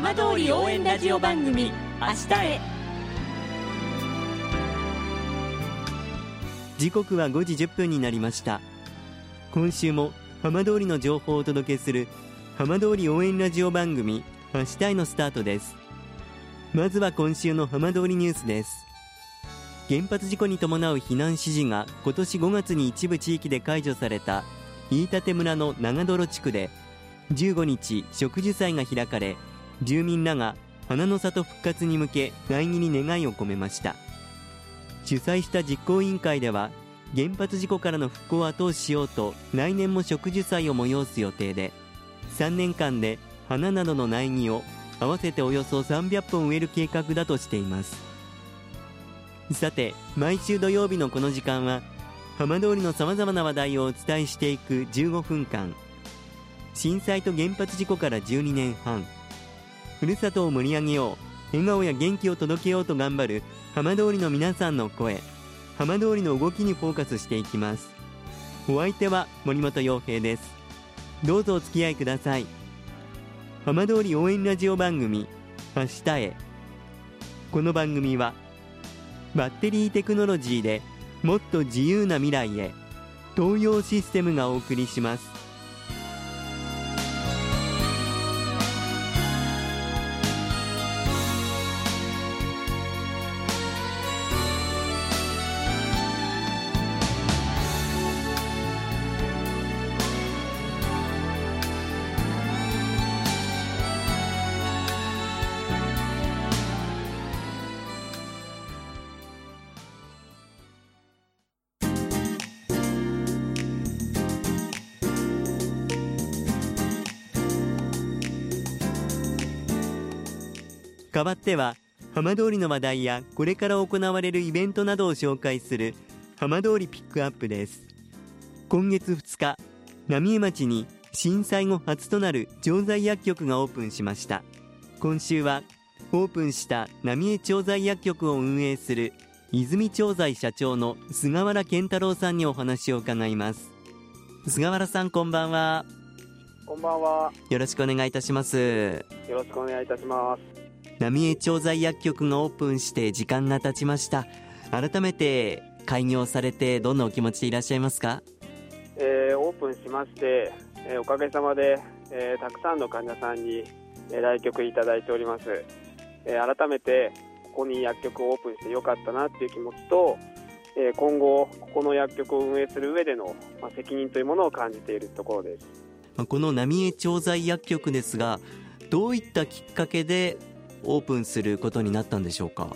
浜通り応援ラジオ番組「明日へ」時刻は5時10分になりました。今週も浜通りの情報をお届けする浜通り応援ラジオ番組「明日へ」のスタートです。まずは今週の浜通りニュースです。原発事故に伴う避難指示が今年5月に一部地域で解除された飯舘村の長泥地区で15日植樹祭が開かれ住民らが花の里復活に向け苗木に願いを込めました。主催した実行委員会では原発事故からの復興を後押ししようと来年も植樹祭を催す予定で3年間で花などの苗木を合わせておよそ300本植える計画だとしています。さて毎週土曜日のこの時間は浜通りのさまざまな話題をお伝えしていく15分間。震災と原発事故から12年半。ふるさとを盛り上げよう。笑顔や元気を届けようと頑張る浜通りの皆さんの声。浜通りの動きにフォーカスしていきます。お相手は森本洋平です。どうぞお付き合いください。浜通り応援ラジオ番組明日へ。この番組はバッテリーテクノロジーでもっと自由な未来へ東洋システムがお送りします。代わっては浜通りの話題やこれから行われるイベントなどを紹介する浜通りピックアップです。今月2日浪江町に震災後初となる調剤薬局がオープンしました。今週はオープンした浪江調剤薬局を運営する泉調剤社長の菅原健太郎さんにお話を伺います。菅原さんこんばんは。こんばんは。よろしくお願いいたします。よろしくお願いいたします。浪江調剤薬局がオープンして時間が経ちました改めて開業されてどんなお気持ちでいらっしゃいますか？えーオープンしまして、えーおかげさまで、えーたくさんの患者さんに、えー来局いただいております。えー改めてここに薬局をオープンしてよかったなっていう気持ちと、えー今後ここの薬局を運営する上での、まあ、責任というものを感じているところです。まあこの浪江調剤薬局ですがどういったきっかけでオープンすることになったんでしょうか？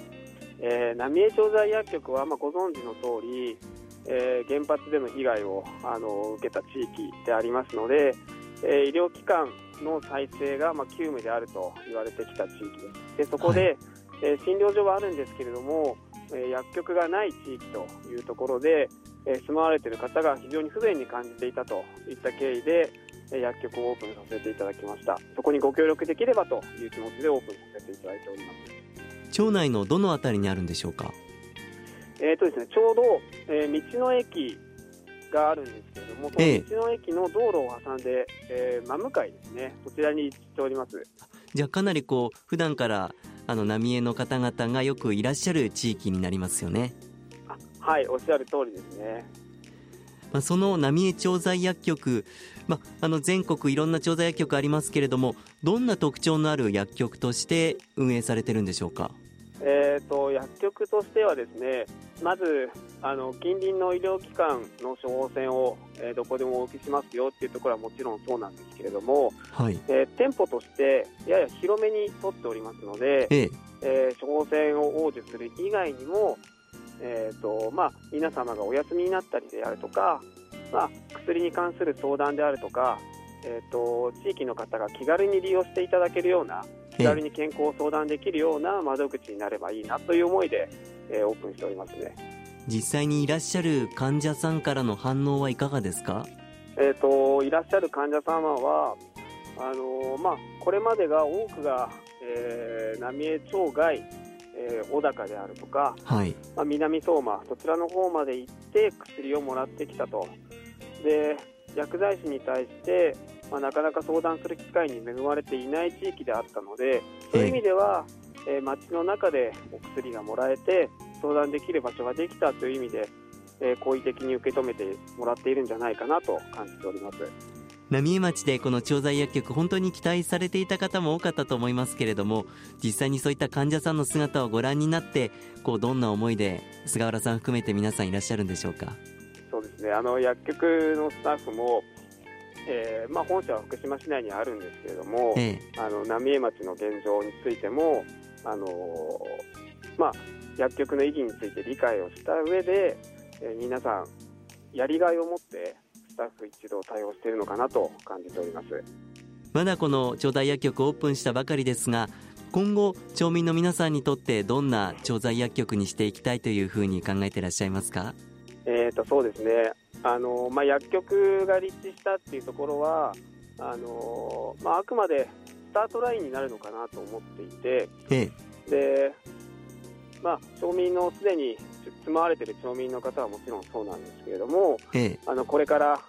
えー浪江調剤薬局は、まあ、ご存知の通り、えー原発での被害をあの受けた地域でありますので、えー医療機関の再生が、まあ、急務であると言われてきた地域です。でそこで、えー診療所はあるんですけれども、えー薬局がない地域というところで、えー住まわれている方が非常に不便に感じていたといった経緯で、えー薬局をオープンさせていただきました。そこにご協力できればという気持ちでオープンさせていただいております。町内のどのあたりにあるんでしょうか？えーとですね、ちょうど、えー道の駅があるんですけれども、そええの道の駅の道路を挟んで、えー真向かいですね、そちらに位置しております。じゃあかなりこう普段からあの浪江の方々がよくいらっしゃる地域になりますよねあはい、おっしゃる通りですね。まあ、その浪江調剤薬局、まあ、あの全国いろんな調剤薬局ありますけれどもどんな特徴のある薬局として運営されてるんでしょうか？えー、と薬局としてはですね、まずあの近隣の医療機関の処方箋を、えーどこでもお受けしますよっていうところはもちろんそうなんですけれども、はい。えー店舗としてやや広めに取っておりますので、ええ。えー処方箋を応受する以外にも、えーとまあ、皆様がお休みになったりであるとか、まあ、薬に関する相談であるとか、えー、と地域の方が気軽に利用していただけるような気軽に健康を相談できるような窓口になればいいなという思いで、えーオープンしておりますね。実際にいらっしゃる患者さんからの反応はいかがですか？えー、といらっしゃる患者様はあのーまあ、これまでが多くが、えー浪江町外、えー小高であるとか、はい。まあ、南相馬そちらの方まで行って薬をもらってきたと。で薬剤師に対して、まあ、なかなか相談する機会に恵まれていない地域であったのでそういう意味では、えー、町の中でお薬がもらえて相談できる場所ができたという意味で、えー、好意的に受け止めてもらっているんじゃないかなと感じております。浪江町でこの調剤薬局本当に期待されていた方も多かったと思いますけれども実際にそういった患者さんの姿をご覧になってこうどんな思いで菅原さん含めて皆さんいらっしゃるんでしょうか？そうですね。あの薬局のスタッフもえーまあ、本社は福島市内にあるんですけれども、ええ、あの浪江町の現状についても、あのー、まあ、薬局の意義について理解をした上で、えー、皆さんやりがいを持ってスタッフ一同対応しているのかなと感じております。まだこの調剤薬局オープンしたばかりですが今後町民の皆さんにとってどんな調剤薬局にしていきたいというふうに考えていらっしゃいますか？えーとそうですね。あの、まあ、薬局が立地したっていうところはあの、まあ、あくまでスタートラインになるのかなと思っていて、ええ、でまあ、町民のすでに住まわれている町民の方はもちろんそうなんですけれども、ええ、あのこれから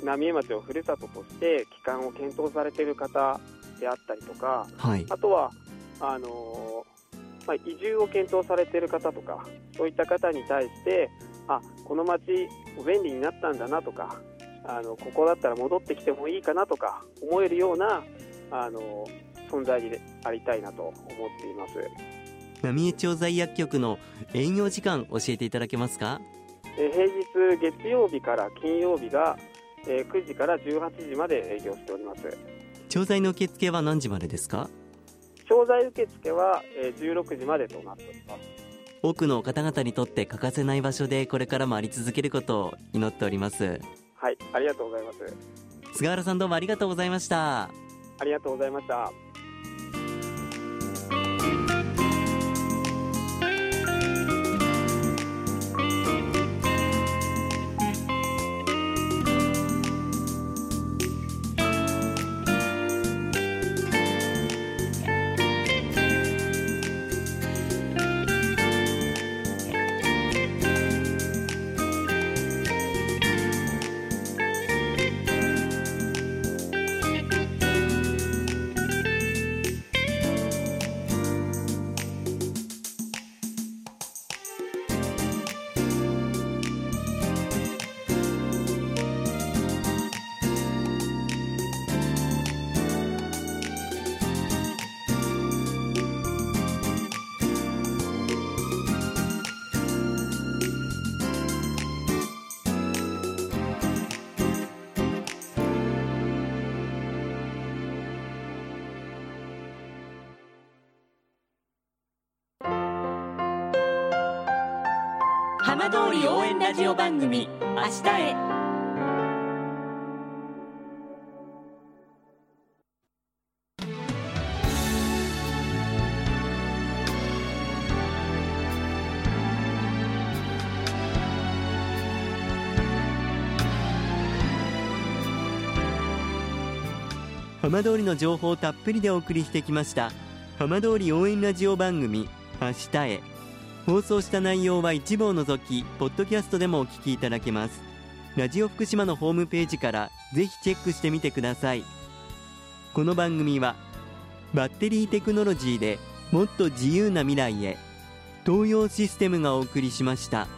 浪江町をふるさととして帰還を検討されている方であったりとか、はい、あとはあのまあ、移住を検討されている方とかそういった方に対してあこの町便利になったんだなとかあのここだったら戻ってきてもいいかなとか思えるようなあの存在でありたいなと思っています。浪江町在薬局の営業時間教えていただけますか？平日月曜日から金曜日が9時から18時まで営業しております。調剤の受付は何時までですか？調剤受付は16時までとなっております。多くの方々にとって欠かせない場所でこれからもあり続けることを祈っております。はいありがとうございます。菅原さんどうもありがとうございました。ありがとうございました浜通り応援ラジオ番組「明日へ」浜通りの情報をたっぷりでお送りしてきました浜通り応援ラジオ番組「明日へ」放送した内容は一部を除きポッドキャストでもお聞きいただけますラジオ福島のホームページからぜひチェックしてみてくださいこの番組はバッテリーテクノロジーでもっと自由な未来へ東洋システムがお送りしました。